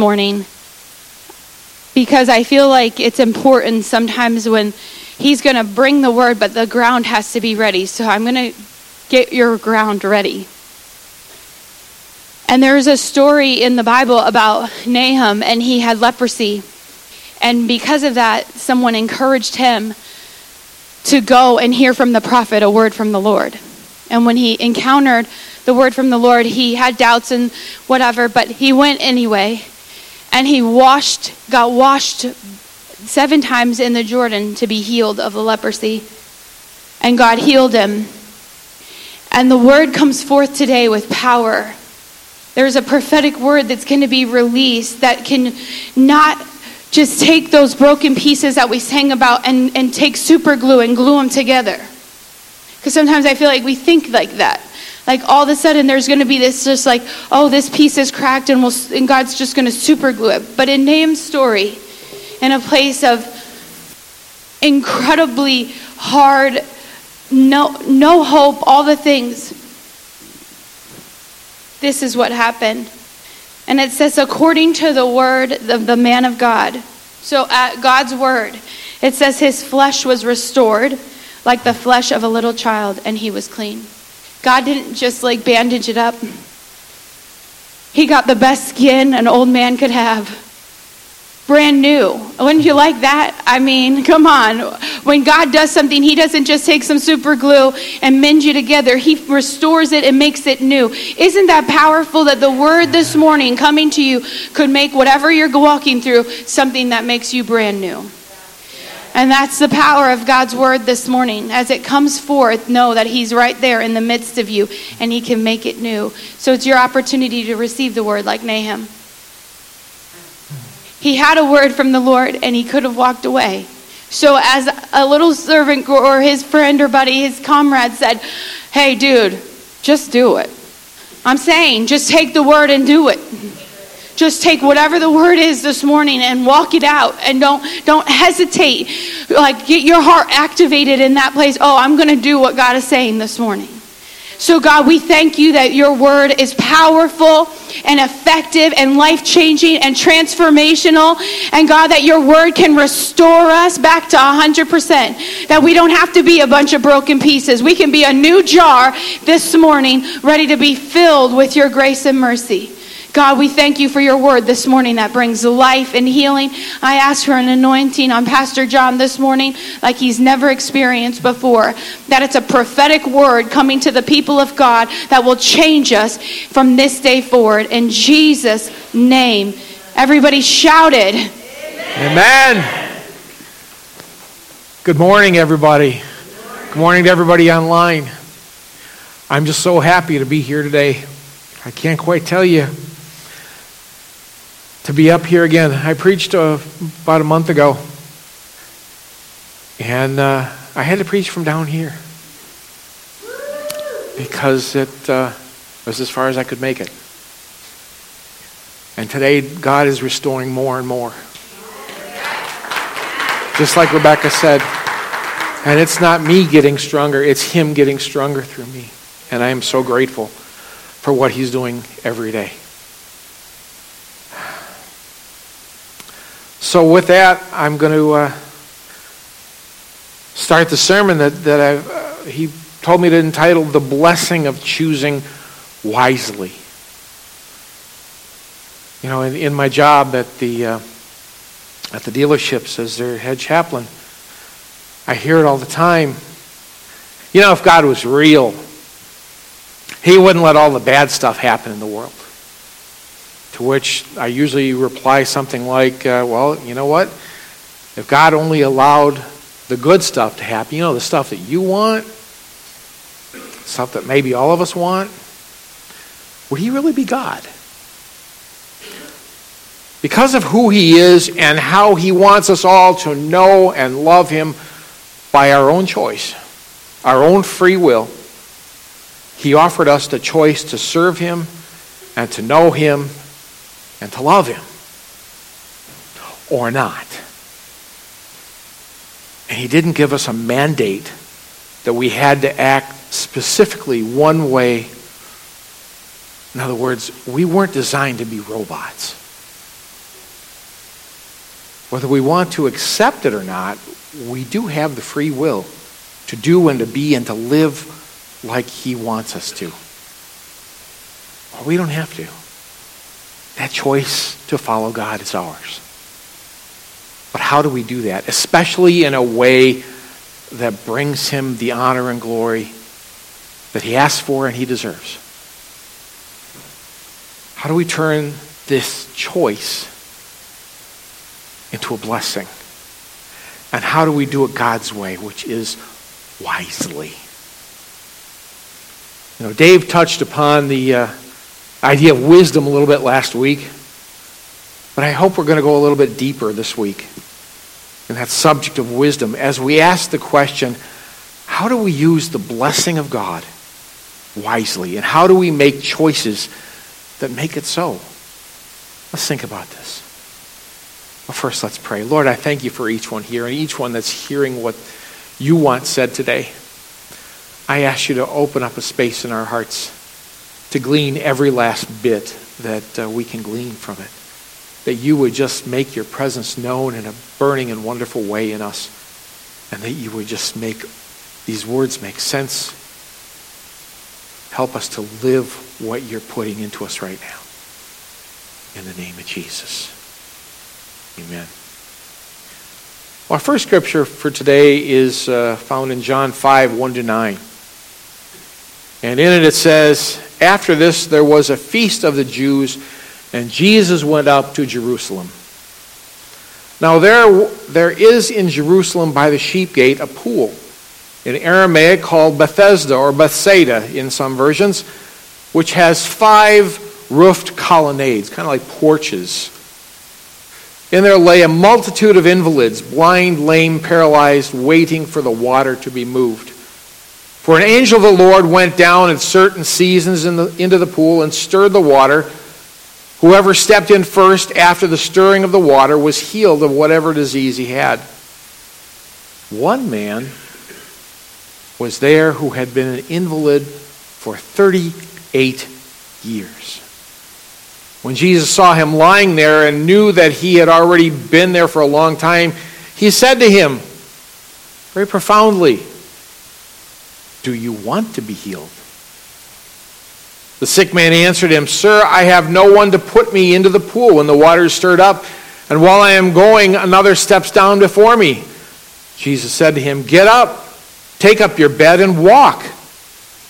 morning because I feel like it's important sometimes when he's going to bring the word, but the ground has to be ready. So I'm going to get your ground ready. And there's a story in the Bible about Naaman, and he had leprosy. And because of that, someone encouraged him to go and hear from the prophet a word from the Lord. And when he encountered the word from the Lord, he had doubts and whatever, but he went anyway. And he washed, got washed seven times in the Jordan to be healed of the leprosy. And God healed him. And the word comes forth today with power. There's a prophetic word that's going to be released that can not just take those broken pieces that we sang about and, and take super glue and glue them together. Because sometimes I feel like we think like that. Like all of a sudden there's going to be this just like, oh, this piece is cracked and, we'll, and God's just going to super glue it. But in Naaman's story, in a place of incredibly hard, no, no hope, all the things, this is what happened. And it says, according to the word of the man of God. So, at God's word, it says, his flesh was restored like the flesh of a little child, and he was clean. God didn't just like bandage it up, he got the best skin an old man could have brand new. Wouldn't you like that? I mean, come on. When God does something, He doesn't just take some super glue and mend you together, He restores it and makes it new. Isn't that powerful that the word this morning coming to you could make whatever you're walking through something that makes you brand new? And that's the power of God's word this morning. As it comes forth, know that He's right there in the midst of you and He can make it new. So it's your opportunity to receive the word like Naaman. He had a word from the Lord and he could have walked away. So, as a little servant or his friend or buddy, his comrade said, Hey, dude, just do it. I'm saying, just take the word and do it. Just take whatever the word is this morning and walk it out and don't don't hesitate. Like get your heart activated in that place. Oh, I'm going to do what God is saying this morning. So, God, we thank you that your word is powerful and effective and life changing and transformational. And, God, that your word can restore us back to 100%. That we don't have to be a bunch of broken pieces. We can be a new jar this morning, ready to be filled with your grace and mercy. God, we thank you for your word this morning that brings life and healing. I ask for an anointing on Pastor John this morning like he's never experienced before. That it's a prophetic word coming to the people of God that will change us from this day forward. In Jesus' name. Everybody shouted. Amen. Good morning, everybody. Good morning to everybody online. I'm just so happy to be here today. I can't quite tell you to be up here again. I preached uh, about a month ago, and uh, I had to preach from down here because it uh, was as far as I could make it. And today, God is restoring more and more. Just like Rebecca said. And it's not me getting stronger, it's Him getting stronger through me. And I am so grateful for what He's doing every day. So, with that, I'm going to uh, start the sermon that, that I've, uh, he told me to entitle The Blessing of Choosing Wisely. You know, in, in my job at the, uh, at the dealerships as their head chaplain, I hear it all the time. You know, if God was real, He wouldn't let all the bad stuff happen in the world. To which I usually reply something like, uh, well, you know what? If God only allowed the good stuff to happen, you know, the stuff that you want, stuff that maybe all of us want, would He really be God? Because of who He is and how He wants us all to know and love Him by our own choice, our own free will, He offered us the choice to serve Him and to know Him and to love Him or not. And He didn't give us a mandate that we had to act specifically one way. In other words, we weren't designed to be robots. whether we want to accept it or not, we do have the free will to do and to be and to live like He wants us to. Or we don't have to. That choice to follow God is ours. But how do we do that? Especially in a way that brings Him the honor and glory that He asks for and He deserves. How do we turn this choice into a blessing? And how do we do it God's way, which is wisely? You know, Dave touched upon the uh, idea of wisdom a little bit last week, but I hope we're going to go a little bit deeper this week in that subject of wisdom as we ask the question how do we use the blessing of God wisely? And how do we make choices that make it so? Let's think about this. Well, first, let's pray. Lord, I thank you for each one here and each one that's hearing what you want said today. I ask you to open up a space in our hearts to glean every last bit that uh, we can glean from it. That you would just make your presence known in a burning and wonderful way in us. And that you would just make these words make sense. Help us to live what you're putting into us right now. In the name of Jesus. Amen. Our first scripture for today is uh, found in John 5 1 to 9. And in it it says, After this there was a feast of the Jews, and Jesus went up to Jerusalem. Now there, there is in Jerusalem by the sheep gate a pool, in Aramaic called Bethesda or Bethsaida in some versions, which has five roofed colonnades, kind of like porches. In there lay a multitude of invalids, blind, lame, paralyzed, waiting for the water to be moved. For an angel of the Lord went down at certain seasons in the, into the pool and stirred the water. Whoever stepped in first after the stirring of the water was healed of whatever disease he had. One man was there who had been an invalid for 38 years. When Jesus saw him lying there and knew that he had already been there for a long time, he said to him, very profoundly, Do you want to be healed? The sick man answered him, Sir, I have no one to put me into the pool when the water is stirred up, and while I am going, another steps down before me. Jesus said to him, Get up, take up your bed, and walk.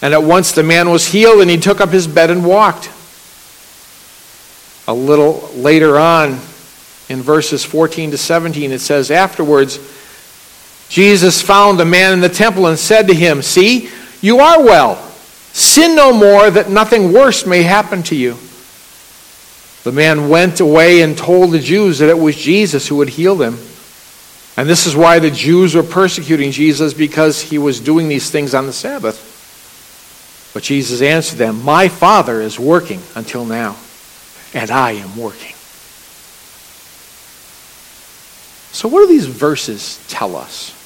And at once the man was healed, and he took up his bed and walked a little later on in verses 14 to 17, it says, Afterwards, Jesus found the man in the temple and said to him, See, you are well. Sin no more, that nothing worse may happen to you. The man went away and told the Jews that it was Jesus who had healed him. And this is why the Jews were persecuting Jesus, because he was doing these things on the Sabbath. But Jesus answered them, My Father is working until now and I am working. So, what do these verses tell us?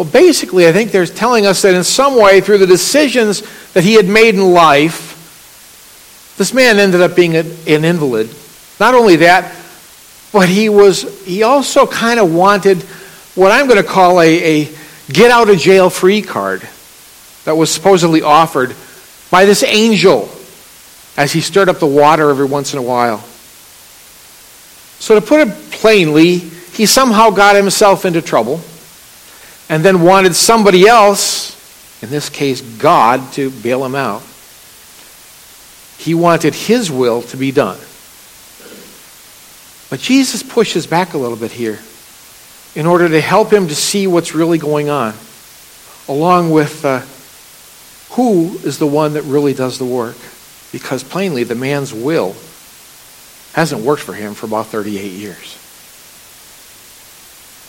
Well, basically, I think they're telling us that in some way, through the decisions that he had made in life, this man ended up being an invalid. Not only that, but he was he also kind of wanted what I'm going to call a, a get out of jail free card that was supposedly offered by this angel as he stirred up the water every once in a while. So, to put it plainly, he somehow got himself into trouble and then wanted somebody else, in this case God, to bail him out. He wanted his will to be done. But Jesus pushes back a little bit here in order to help him to see what's really going on, along with uh, who is the one that really does the work because plainly the man's will hasn't worked for him for about 38 years.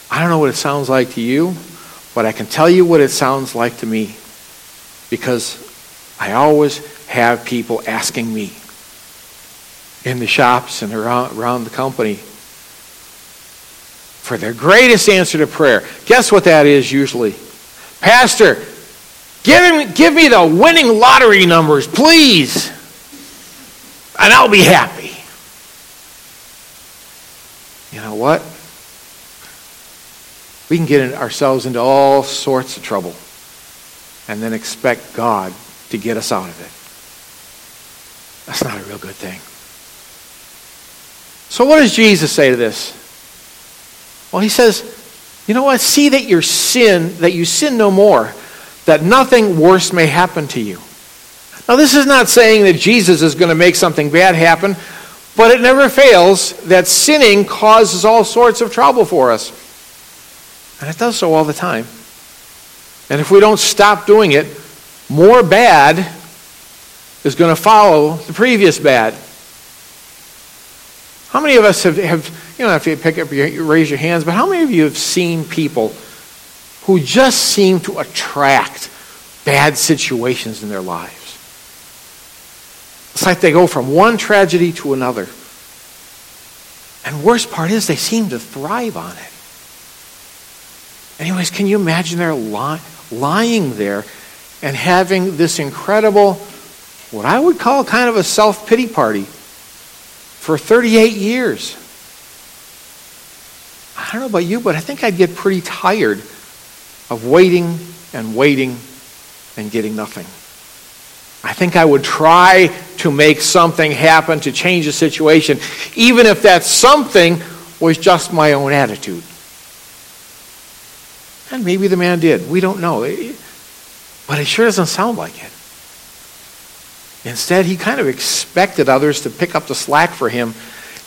I don't know what it sounds like to you, but I can tell you what it sounds like to me because I always have people asking me in the shops and around, around the company for their greatest answer to prayer. Guess what that is usually? Pastor, give, give me the winning lottery numbers, please and I'll be happy. you know what? We can get ourselves into all sorts of trouble and then expect God to get us out of it. That's not a real good thing. So, what does Jesus say to this? Well, he says, you know what? See that your sin, that you sin no more, that nothing worse may happen to you. Now, this is not saying that Jesus is going to make something bad happen, but it never fails that sinning causes all sorts of trouble for us. And it does so all the time. And if we don't stop doing it, more bad is going to follow the previous bad. How many of us have, have you know, if you pick up your, raise your hands, but how many of you have seen people who just seem to attract bad situations in their lives? It's like they go from one tragedy to another. And worst part is they seem to thrive on it. Anyways, can you imagine they're lying there and having this incredible, what I would call kind of a self pity party? for 38 years. I don't know about you, but I think I'd get pretty tired of waiting and waiting and getting nothing. I think I would try to make something happen to change the situation, even if that something was just my own attitude. And maybe the man did. We don't know. But it sure doesn't sound like it. Instead, he kind of expected others to pick up the slack for him.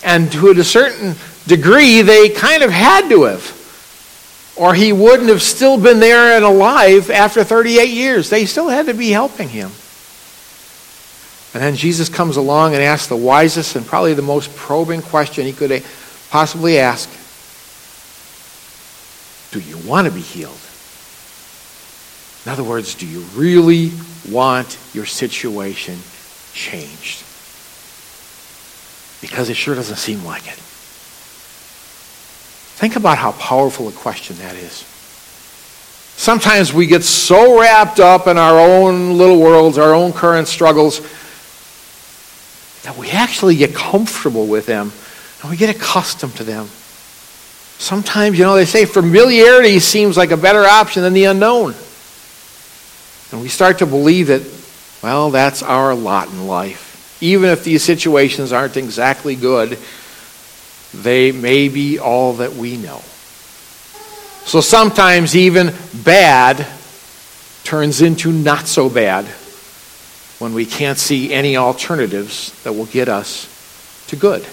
And to a certain degree, they kind of had to have. Or he wouldn't have still been there and alive after 38 years. They still had to be helping him. And then Jesus comes along and asks the wisest and probably the most probing question he could possibly ask Do you want to be healed? In other words, do you really want your situation changed? Because it sure doesn't seem like it. Think about how powerful a question that is. Sometimes we get so wrapped up in our own little worlds, our own current struggles, that we actually get comfortable with them and we get accustomed to them. Sometimes, you know, they say familiarity seems like a better option than the unknown. And we start to believe that, well, that's our lot in life. Even if these situations aren't exactly good, they may be all that we know. So sometimes even bad turns into not so bad when we can't see any alternatives that will get us to good.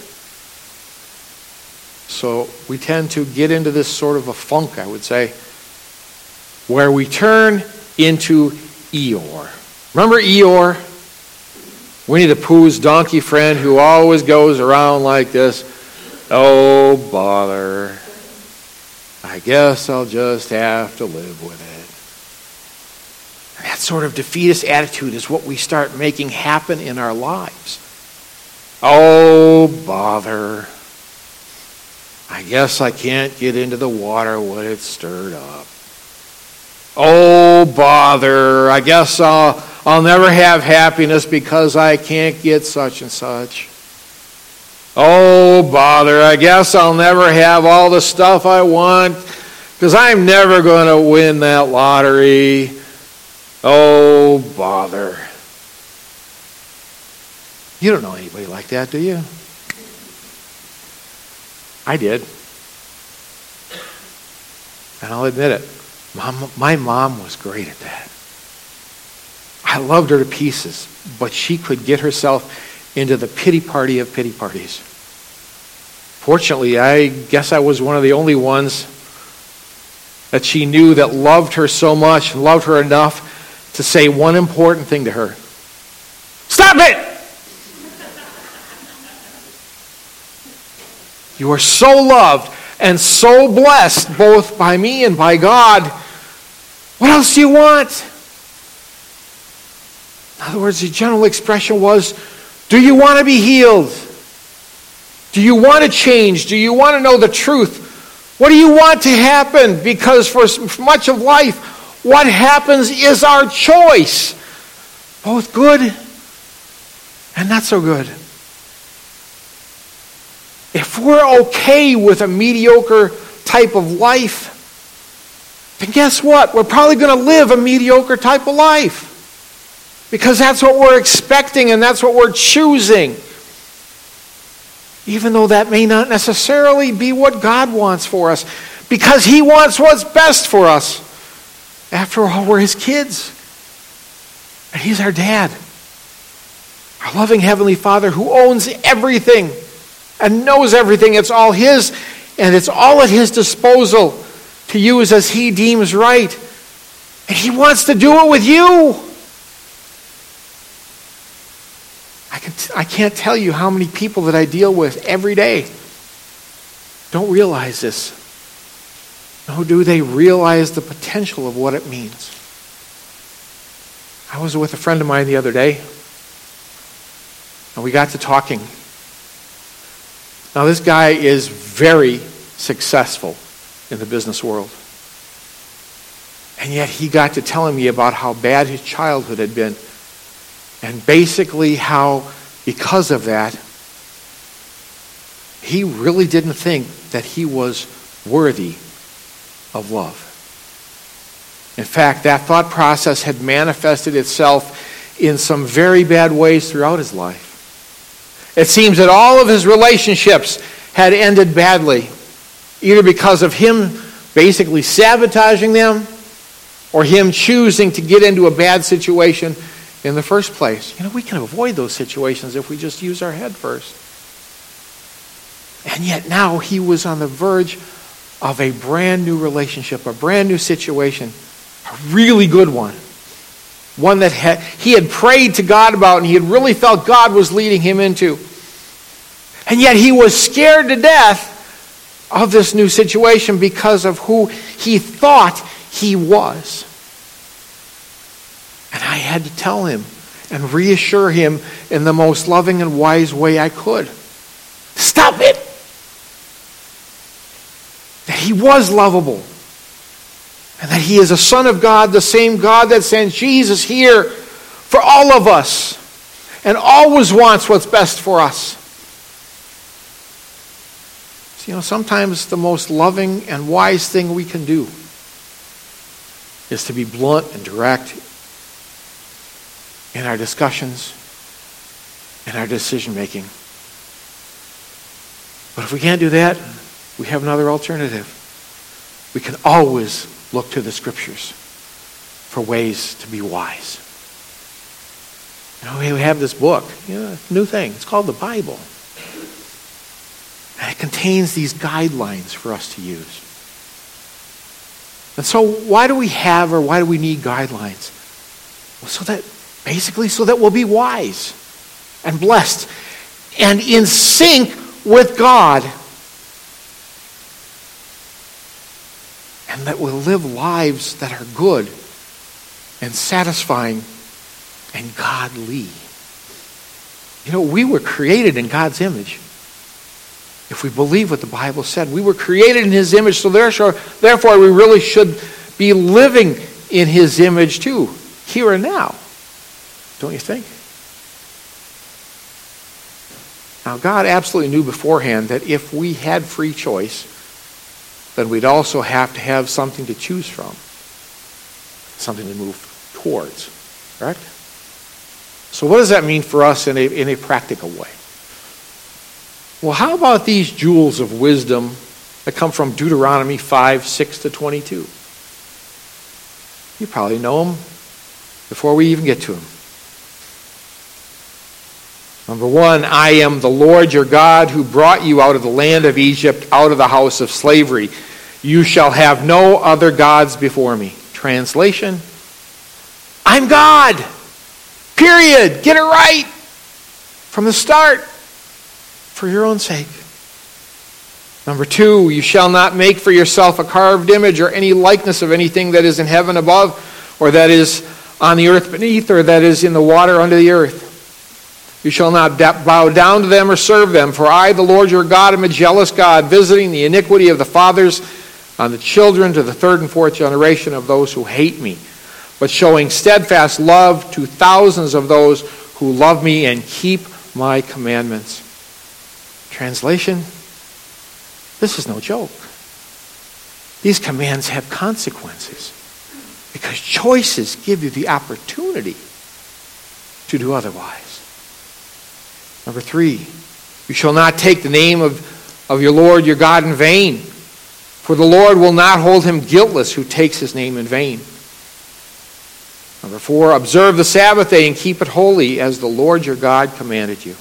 So we tend to get into this sort of a funk, I would say, where we turn into Eeyore. Remember Eeyore? Winnie the Pooh's donkey friend who always goes around like this. Oh, bother. I guess I'll just have to live with it. that sort of defeatist attitude is what we start making happen in our lives. Oh, bother. I guess I can't get into the water when it's stirred up. Oh, bother. I guess I'll, I'll never have happiness because I can't get such and such. Oh, bother. I guess I'll never have all the stuff I want because I'm never going to win that lottery. Oh, bother. You don't know anybody like that, do you? I did. And I'll admit it. Mom, my mom was great at that. I loved her to pieces, but she could get herself into the pity party of pity parties. Fortunately, I guess I was one of the only ones that she knew that loved her so much, loved her enough to say one important thing to her Stop it! You are so loved and so blessed both by me and by God. What else do you want? In other words, the general expression was Do you want to be healed? Do you want to change? Do you want to know the truth? What do you want to happen? Because for much of life, what happens is our choice, both good and not so good. If we're okay with a mediocre type of life, then guess what? We're probably going to live a mediocre type of life. Because that's what we're expecting and that's what we're choosing. Even though that may not necessarily be what God wants for us. Because He wants what's best for us. After all, we're His kids. And He's our dad. Our loving Heavenly Father who owns everything and knows everything. It's all His, and it's all at His disposal to use as He deems right. And He wants to do it with you. I, can t- I can't tell you how many people that I deal with every day don't realize this. Nor do they realize the potential of what it means. I was with a friend of mine the other day, and we got to talking. Now, this guy is very successful in the business world. And yet, he got to telling me about how bad his childhood had been and basically, how because of that, he really didn't think that he was worthy of love. In fact, that thought process had manifested itself in some very bad ways throughout his life. It seems that all of his relationships had ended badly, either because of him basically sabotaging them or him choosing to get into a bad situation in the first place. You know, we can avoid those situations if we just use our head first. And yet now he was on the verge of a brand new relationship, a brand new situation, a really good one. One that had, he had prayed to God about and he had really felt God was leading him into. And yet he was scared to death of this new situation because of who he thought he was. And I had to tell him and reassure him in the most loving and wise way I could. Stop it! That he was lovable. And that he is a son of God, the same God that sent Jesus here for all of us and always wants what's best for us. So, you know, sometimes the most loving and wise thing we can do is to be blunt and direct in our discussions, and our decision making. But if we can't do that, we have another alternative. We can always look to the scriptures for ways to be wise. You know, we have this book, you know, new thing. It's called the Bible. And it contains these guidelines for us to use. And so, why do we have or why do we need guidelines? Well, so that Basically, so that we'll be wise and blessed and in sync with God. And that we'll live lives that are good and satisfying and godly. You know, we were created in God's image. If we believe what the Bible said, we were created in His image, so therefore, therefore we really should be living in His image too, here and now. Don't you think? Now, God absolutely knew beforehand that if we had free choice, then we'd also have to have something to choose from, something to move towards. Correct? So, what does that mean for us in a, in a practical way? Well, how about these jewels of wisdom that come from Deuteronomy 5 6 to 22? You probably know them before we even get to them. Number one, I am the Lord your God who brought you out of the land of Egypt, out of the house of slavery. You shall have no other gods before me. Translation I'm God. Period. Get it right from the start for your own sake. Number two, you shall not make for yourself a carved image or any likeness of anything that is in heaven above, or that is on the earth beneath, or that is in the water under the earth. You shall not bow down to them or serve them, for I, the Lord your God, am a jealous God, visiting the iniquity of the fathers on the children to the third and fourth generation of those who hate me, but showing steadfast love to thousands of those who love me and keep my commandments. Translation This is no joke. These commands have consequences because choices give you the opportunity to do otherwise. Number three, you shall not take the name of, of your Lord your God in vain, for the Lord will not hold him guiltless who takes his name in vain. Number four, observe the Sabbath day and keep it holy as the Lord your God commanded you.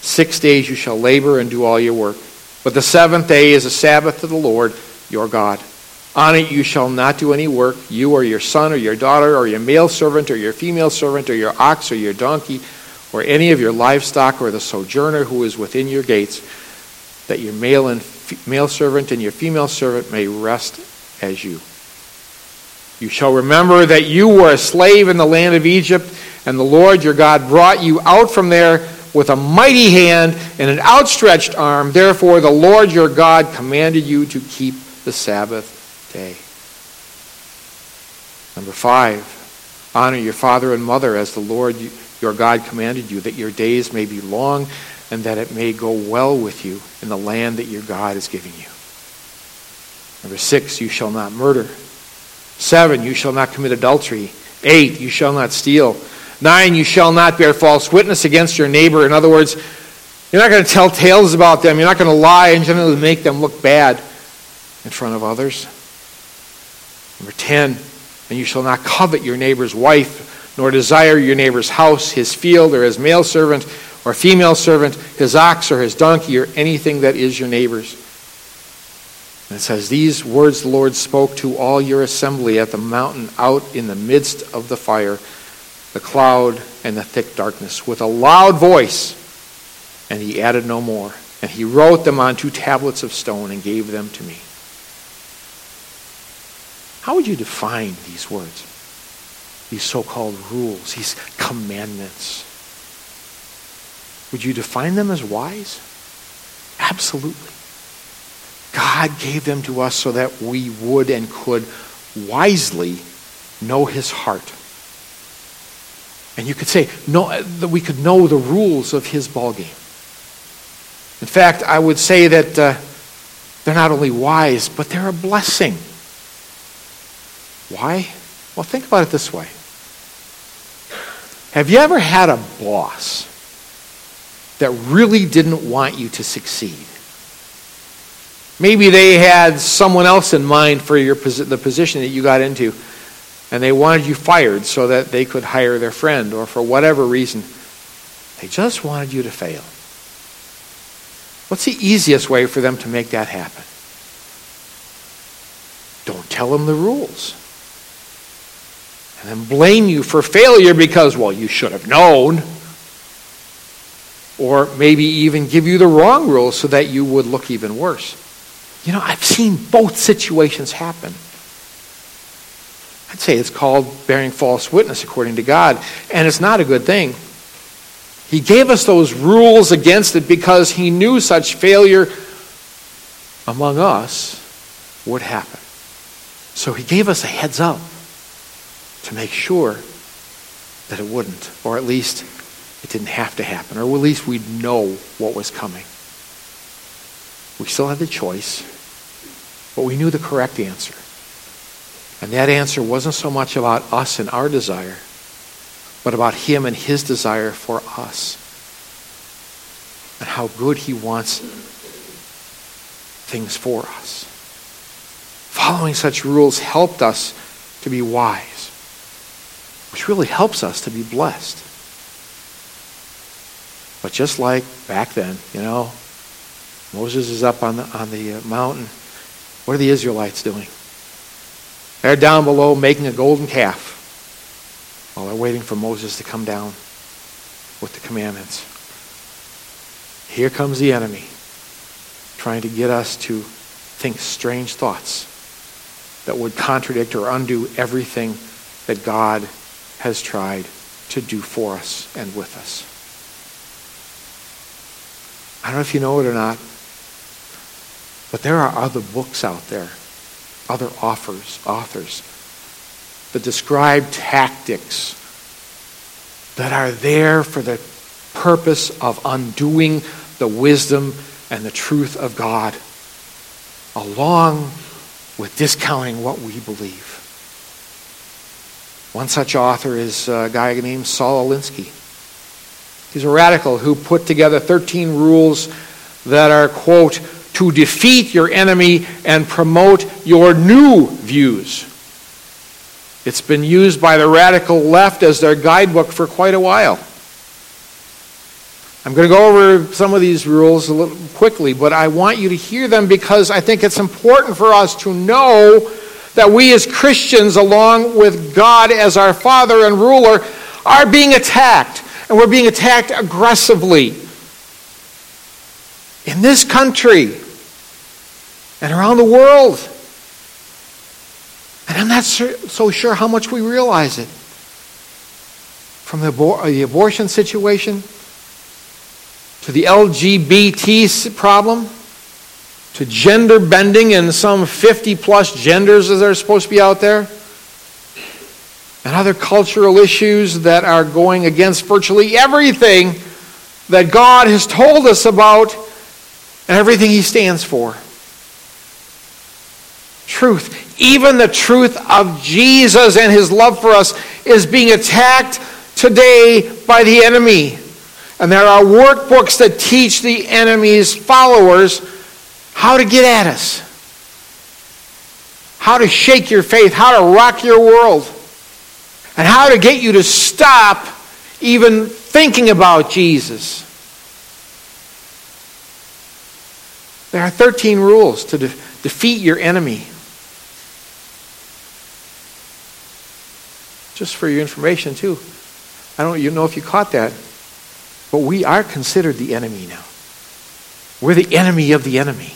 Six days you shall labor and do all your work. But the seventh day is a Sabbath to the Lord your God. On it you shall not do any work, you or your son or your daughter or your male servant or your female servant or your ox or your donkey or any of your livestock or the sojourner who is within your gates, that your male and male servant and your female servant may rest as you. You shall remember that you were a slave in the land of Egypt, and the Lord your God brought you out from there with a mighty hand and an outstretched arm. Therefore, the Lord your God commanded you to keep the Sabbath day. Number five, honor your father and mother as the Lord your God commanded you, that your days may be long and that it may go well with you in the land that your God is giving you. Number six, you shall not murder. Seven, you shall not commit adultery. Eight, you shall not steal. Nine, you shall not bear false witness against your neighbor. In other words, you're not going to tell tales about them. You're not going to lie and generally make them look bad in front of others. Number 10, and you shall not covet your neighbor's wife, nor desire your neighbor's house, his field, or his male servant, or female servant, his ox, or his donkey, or anything that is your neighbor's. And it says, These words the Lord spoke to all your assembly at the mountain out in the midst of the fire the cloud and the thick darkness with a loud voice. And he added no more. And he wrote them on two tablets of stone and gave them to me. How would you define these words? These so called rules, these commandments. Would you define them as wise? Absolutely. God gave them to us so that we would and could wisely know his heart and you could say no, that we could know the rules of his ballgame. In fact, I would say that uh, they're not only wise, but they're a blessing. Why? Well, think about it this way. Have you ever had a boss that really didn't want you to succeed? Maybe they had someone else in mind for your, the position that you got into and they wanted you fired so that they could hire their friend, or for whatever reason, they just wanted you to fail. What's the easiest way for them to make that happen? Don't tell them the rules. And then blame you for failure because, well, you should have known. Or maybe even give you the wrong rules so that you would look even worse. You know, I've seen both situations happen. I'd say it's called bearing false witness according to God, and it's not a good thing. He gave us those rules against it because he knew such failure among us would happen. So he gave us a heads up to make sure that it wouldn't, or at least it didn't have to happen, or at least we'd know what was coming. We still had the choice, but we knew the correct answer. And that answer wasn't so much about us and our desire, but about Him and His desire for us. And how good He wants things for us. Following such rules helped us to be wise, which really helps us to be blessed. But just like back then, you know, Moses is up on the, on the uh, mountain. What are the Israelites doing? They're down below making a golden calf while they're waiting for Moses to come down with the commandments. Here comes the enemy trying to get us to think strange thoughts that would contradict or undo everything that God has tried to do for us and with us. I don't know if you know it or not, but there are other books out there other authors, authors that describe tactics that are there for the purpose of undoing the wisdom and the truth of God, along with discounting what we believe. One such author is uh, a guy named Saul Alinsky. He's a radical who put together 13 rules that are, quote, to defeat your enemy and promote your new views. It's been used by the radical left as their guidebook for quite a while. I'm going to go over some of these rules a little quickly, but I want you to hear them because I think it's important for us to know that we as Christians, along with God as our Father and ruler, are being attacked. And we're being attacked aggressively. In this country and around the world. And I'm not so sure how much we realize it. From the, the abortion situation to the LGBT problem to gender bending and some 50 plus genders that are supposed to be out there and other cultural issues that are going against virtually everything that God has told us about and everything He stands for. Truth. Even the truth of Jesus and His love for us is being attacked today by the enemy. And there are workbooks that teach the enemy's followers how to get at us, how to shake your faith, how to rock your world, and how to get you to stop even thinking about Jesus. There are 13 rules to de- defeat your enemy. Just for your information, too. I don't know if you caught that. But we are considered the enemy now. We're the enemy of the enemy.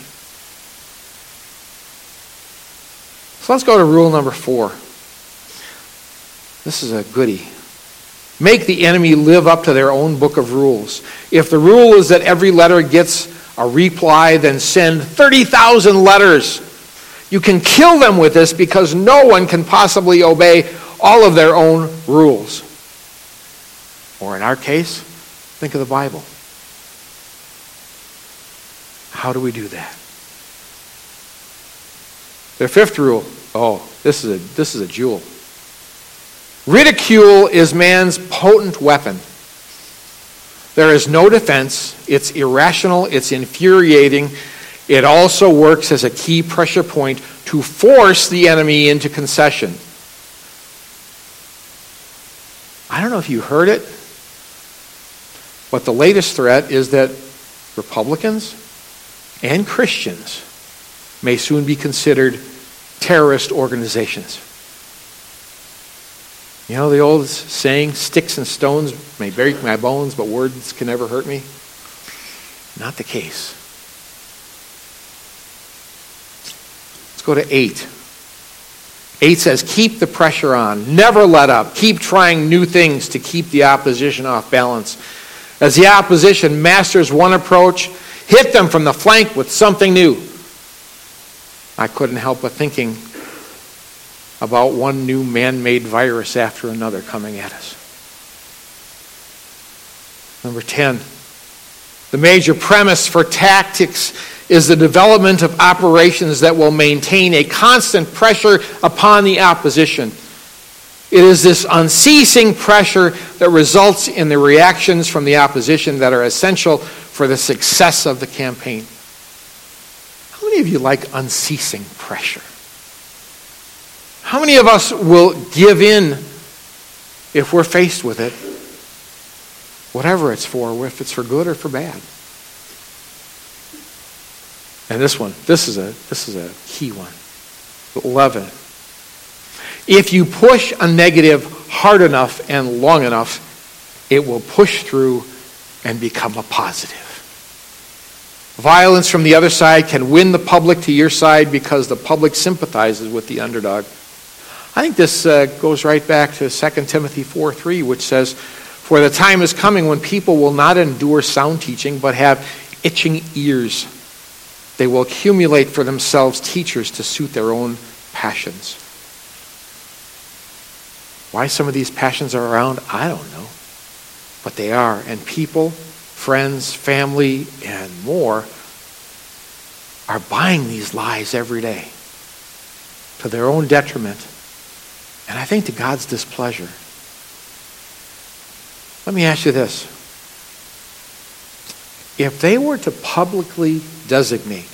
So let's go to rule number four. This is a goody. Make the enemy live up to their own book of rules. If the rule is that every letter gets a reply, then send 30,000 letters. You can kill them with this because no one can possibly obey all of their own rules. Or in our case, Think of the Bible. How do we do that? The fifth rule. Oh, this is a, this is a jewel. Ridicule is man's potent weapon. There is no defense. It's irrational. It's infuriating. It also works as a key pressure point to force the enemy into concession. I don't know if you heard it. But the latest threat is that Republicans and Christians may soon be considered terrorist organizations. You know the old saying, sticks and stones may break my bones, but words can never hurt me? Not the case. Let's go to 8. 8 says, keep the pressure on. Never let up. Keep trying new things to keep the opposition off balance. As the opposition masters one approach, hit them from the flank with something new. I couldn't help but thinking about one new man made virus after another coming at us. Number 10. The major premise for tactics is the development of operations that will maintain a constant pressure upon the opposition. It is this unceasing pressure that results in the reactions from the opposition that are essential for the success of the campaign. Many of you like unceasing pressure? How many of us will give in if we're faced with it, whatever it's for, if it's for good or for bad? And this one, this is a this is a key one. 11. If you push a negative hard enough and long enough, it will push through and become a positive. Violence from the other side can win the public to your side because the public sympathizes with the underdog. I think this uh, goes right back to 2 Timothy 4 3, which says, For the time is coming when people will not endure sound teaching, but have itching ears. They will accumulate for themselves teachers to suit their own passions. Why some of these passions are around, I don't know. But they are. And people, friends, family, and more are buying these lies every day to their own detriment, and I think to God's displeasure. Let me ask you this. If they were to publicly designate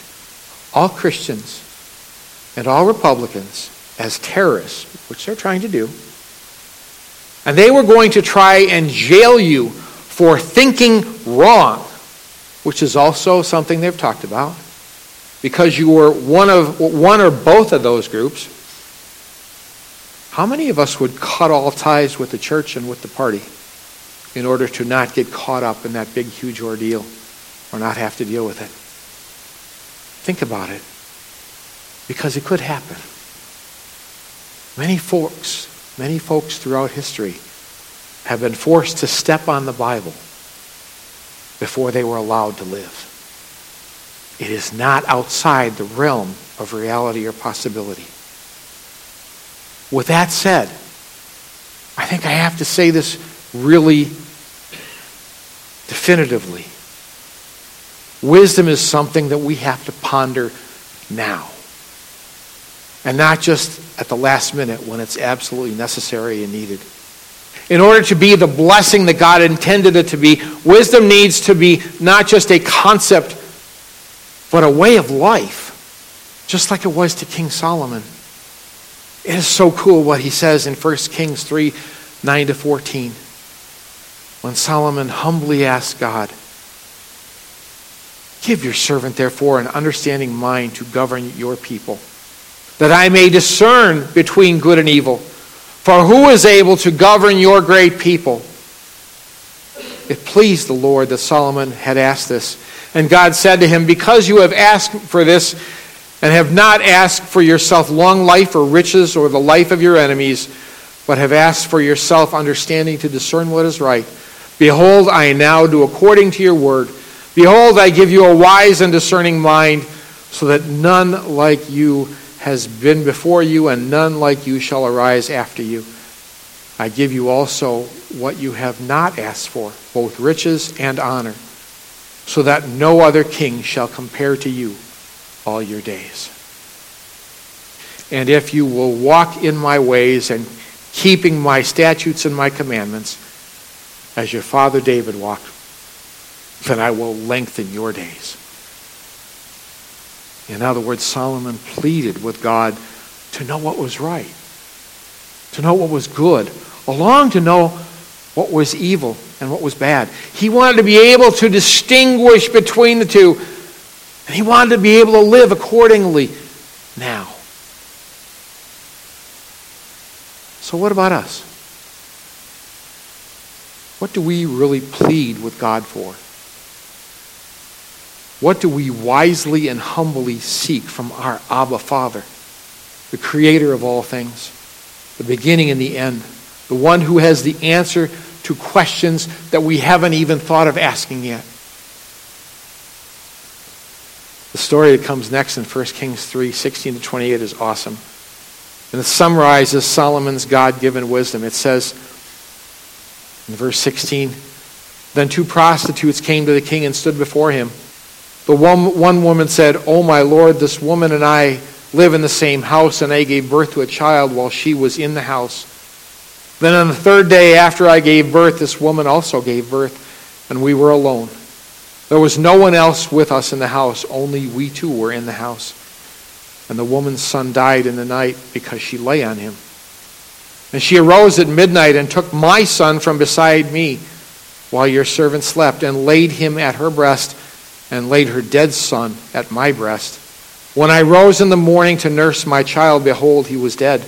all Christians and all Republicans as terrorists, which they're trying to do, and they were going to try and jail you for thinking wrong, which is also something they've talked about, because you were one of one or both of those groups, how many of us would cut all ties with the church and with the party in order to not get caught up in that big, huge ordeal or not have to deal with it? Think about it. Because it could happen. Many folks, many folks throughout history have been forced to step on the Bible before they were allowed to live. It is not outside the realm of reality or possibility. With that said, I think I have to say this really definitively. Wisdom is something that we have to ponder now. And not just at the last minute when it's absolutely necessary and needed. In order to be the blessing that God intended it to be, wisdom needs to be not just a concept, but a way of life, just like it was to King Solomon. It is so cool what he says in 1 Kings 3 9 to 14. When Solomon humbly asked God, Give your servant, therefore, an understanding mind to govern your people, that I may discern between good and evil. For who is able to govern your great people? It pleased the Lord that Solomon had asked this. And God said to him, Because you have asked for this, and have not asked for yourself long life or riches or the life of your enemies, but have asked for yourself understanding to discern what is right, behold, I now do according to your word. Behold, I give you a wise and discerning mind, so that none like you has been before you, and none like you shall arise after you. I give you also what you have not asked for, both riches and honor, so that no other king shall compare to you all your days. And if you will walk in my ways and keeping my statutes and my commandments, as your father David walked, then I will lengthen your days. In other words, Solomon pleaded with God to know what was right, to know what was good, along to know what was evil and what was bad. He wanted to be able to distinguish between the two, and he wanted to be able to live accordingly now. So, what about us? What do we really plead with God for? What do we wisely and humbly seek from our Abba Father, the creator of all things, the beginning and the end, the one who has the answer to questions that we haven't even thought of asking yet? The story that comes next in 1 Kings 3 16 to 28 is awesome. And it summarizes Solomon's God given wisdom. It says in verse 16 Then two prostitutes came to the king and stood before him. The one, one woman said, Oh, my Lord, this woman and I live in the same house, and I gave birth to a child while she was in the house. Then on the third day after I gave birth, this woman also gave birth, and we were alone. There was no one else with us in the house, only we two were in the house. And the woman's son died in the night because she lay on him. And she arose at midnight and took my son from beside me while your servant slept and laid him at her breast and laid her dead son at my breast. When I rose in the morning to nurse my child, behold, he was dead.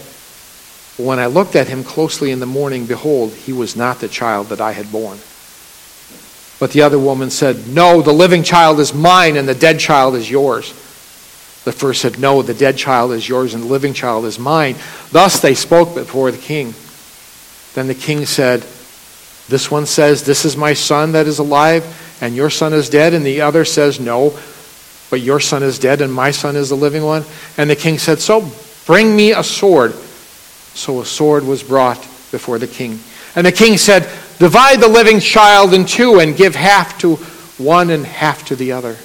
When I looked at him closely in the morning, behold, he was not the child that I had borne. But the other woman said, No, the living child is mine, and the dead child is yours. The first said, No, the dead child is yours, and the living child is mine. Thus they spoke before the king. Then the king said, This one says, This is my son that is alive and your son is dead? And the other says, No, but your son is dead, and my son is the living one. And the king said, So bring me a sword. So a sword was brought before the king. And the king said, Divide the living child in two and give half to one and half to the other.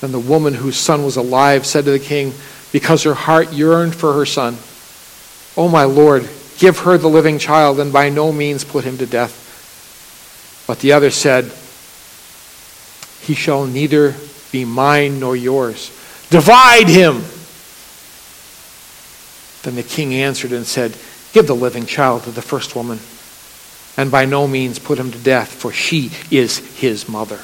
Then the woman whose son was alive said to the king, because her heart yearned for her son, O my Lord, give her the living child, and by no means put him to death. But the other said, He shall neither be mine nor yours. Divide him. Then the king answered and said, Give the living child to the first woman, and by no means put him to death, for she is his mother.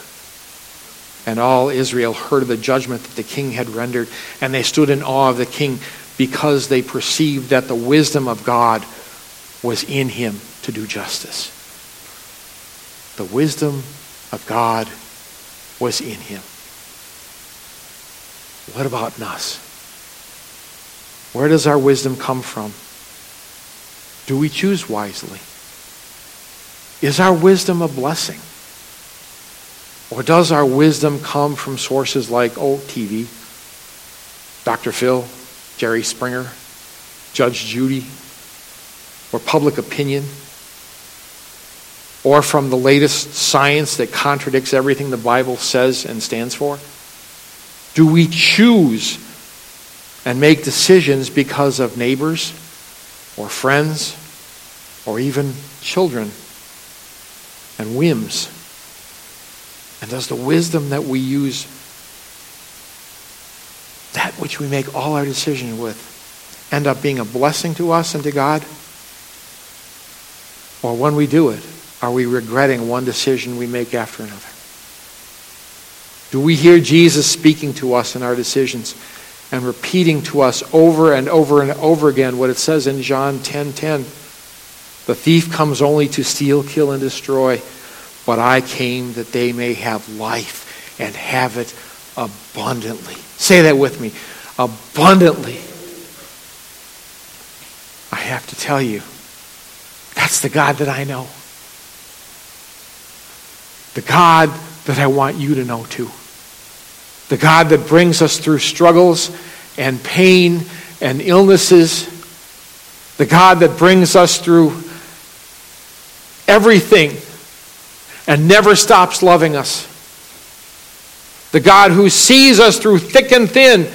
And all Israel heard of the judgment that the king had rendered, and they stood in awe of the king because they perceived that the wisdom of God was in him to do justice. The wisdom of God was in him. What about us? Where does our wisdom come from? Do we choose wisely? Is our wisdom a blessing? Or does our wisdom come from sources like, oh, TV, Dr. Phil, Jerry Springer, Judge Judy, or public opinion? Or from the latest science that contradicts everything the Bible says and stands for? Do we choose and make decisions because of neighbors or friends or even children and whims? And does the wisdom that we use, that which we make all our decisions with, end up being a blessing to us and to God? Or when we do it, are we regretting one decision we make after another? Do we hear Jesus speaking to us in our decisions and repeating to us over and over and over again what it says in John 10:10? 10, 10, the thief comes only to steal, kill and destroy, but I came that they may have life and have it abundantly. Say that with me. Abundantly. I have to tell you, that's the God that I know. The God that I want you to know too. The God that brings us through struggles and pain and illnesses. The God that brings us through everything and never stops loving us. The God who sees us through thick and thin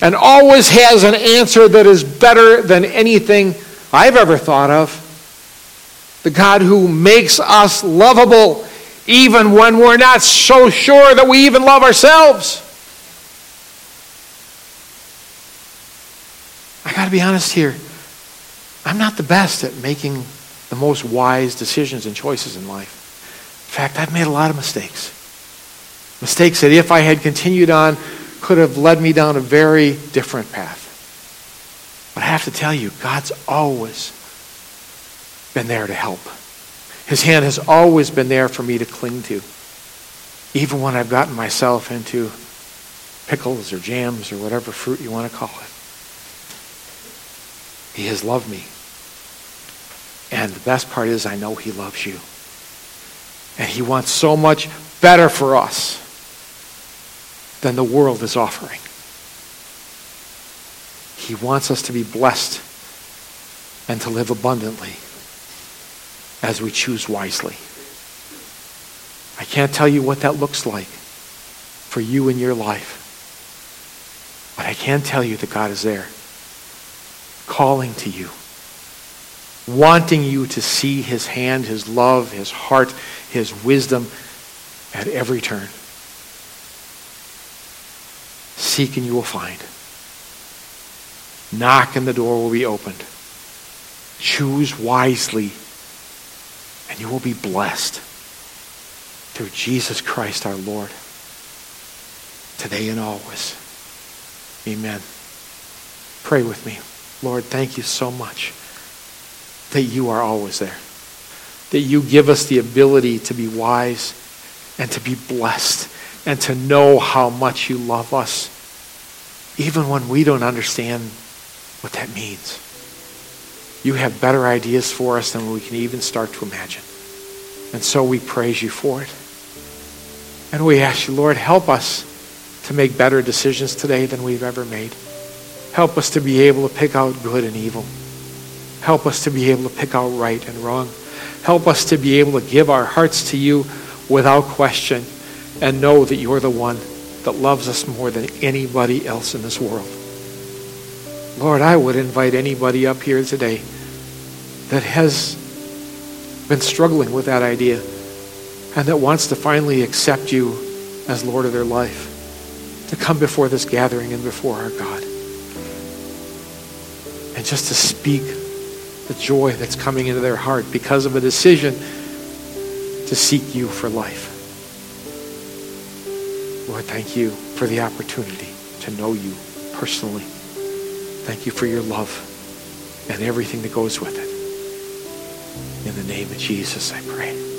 and always has an answer that is better than anything I've ever thought of. The God who makes us lovable even when we're not so sure that we even love ourselves. I got to be honest here. I'm not the best at making the most wise decisions and choices in life. In fact, I've made a lot of mistakes. Mistakes that, if I had continued on, could have led me down a very different path. But I have to tell you, God's always been there to help. His hand has always been there for me to cling to, even when I've gotten myself into pickles or jams or whatever fruit you want to call it. He has loved me. And the best part is, I know He loves you. And He wants so much better for us than the world is offering. He wants us to be blessed and to live abundantly as we choose wisely. I can't tell you what that looks like for you in your life. But I can tell you that God is there, calling to you, wanting you to see his hand, his love, his heart, his wisdom at every turn. Seek and you will find. Knock and the door will be opened. Choose wisely and you will be blessed through Jesus Christ our Lord, today and always. Amen. Pray with me. Lord, thank you so much that you are always there, that you give us the ability to be wise and to be blessed and to know how much you love us, even when we don't understand what that means. You have better ideas for us than we can even start to imagine. And so we praise you for it. And we ask you, Lord, help us to make better decisions today than we've ever made. Help us to be able to pick out good and evil. Help us to be able to pick out right and wrong. Help us to be able to give our hearts to you without question and know that you're the one that loves us more than anybody else in this world. Lord, I would invite anybody up here today that has been struggling with that idea and that wants to finally accept you as Lord of their life to come before this gathering and before our God and just to speak the joy that's coming into their heart because of a decision to seek you for life. Lord, thank you for the opportunity to know you personally. Thank you for your love and everything that goes with it. In the name of Jesus, I pray.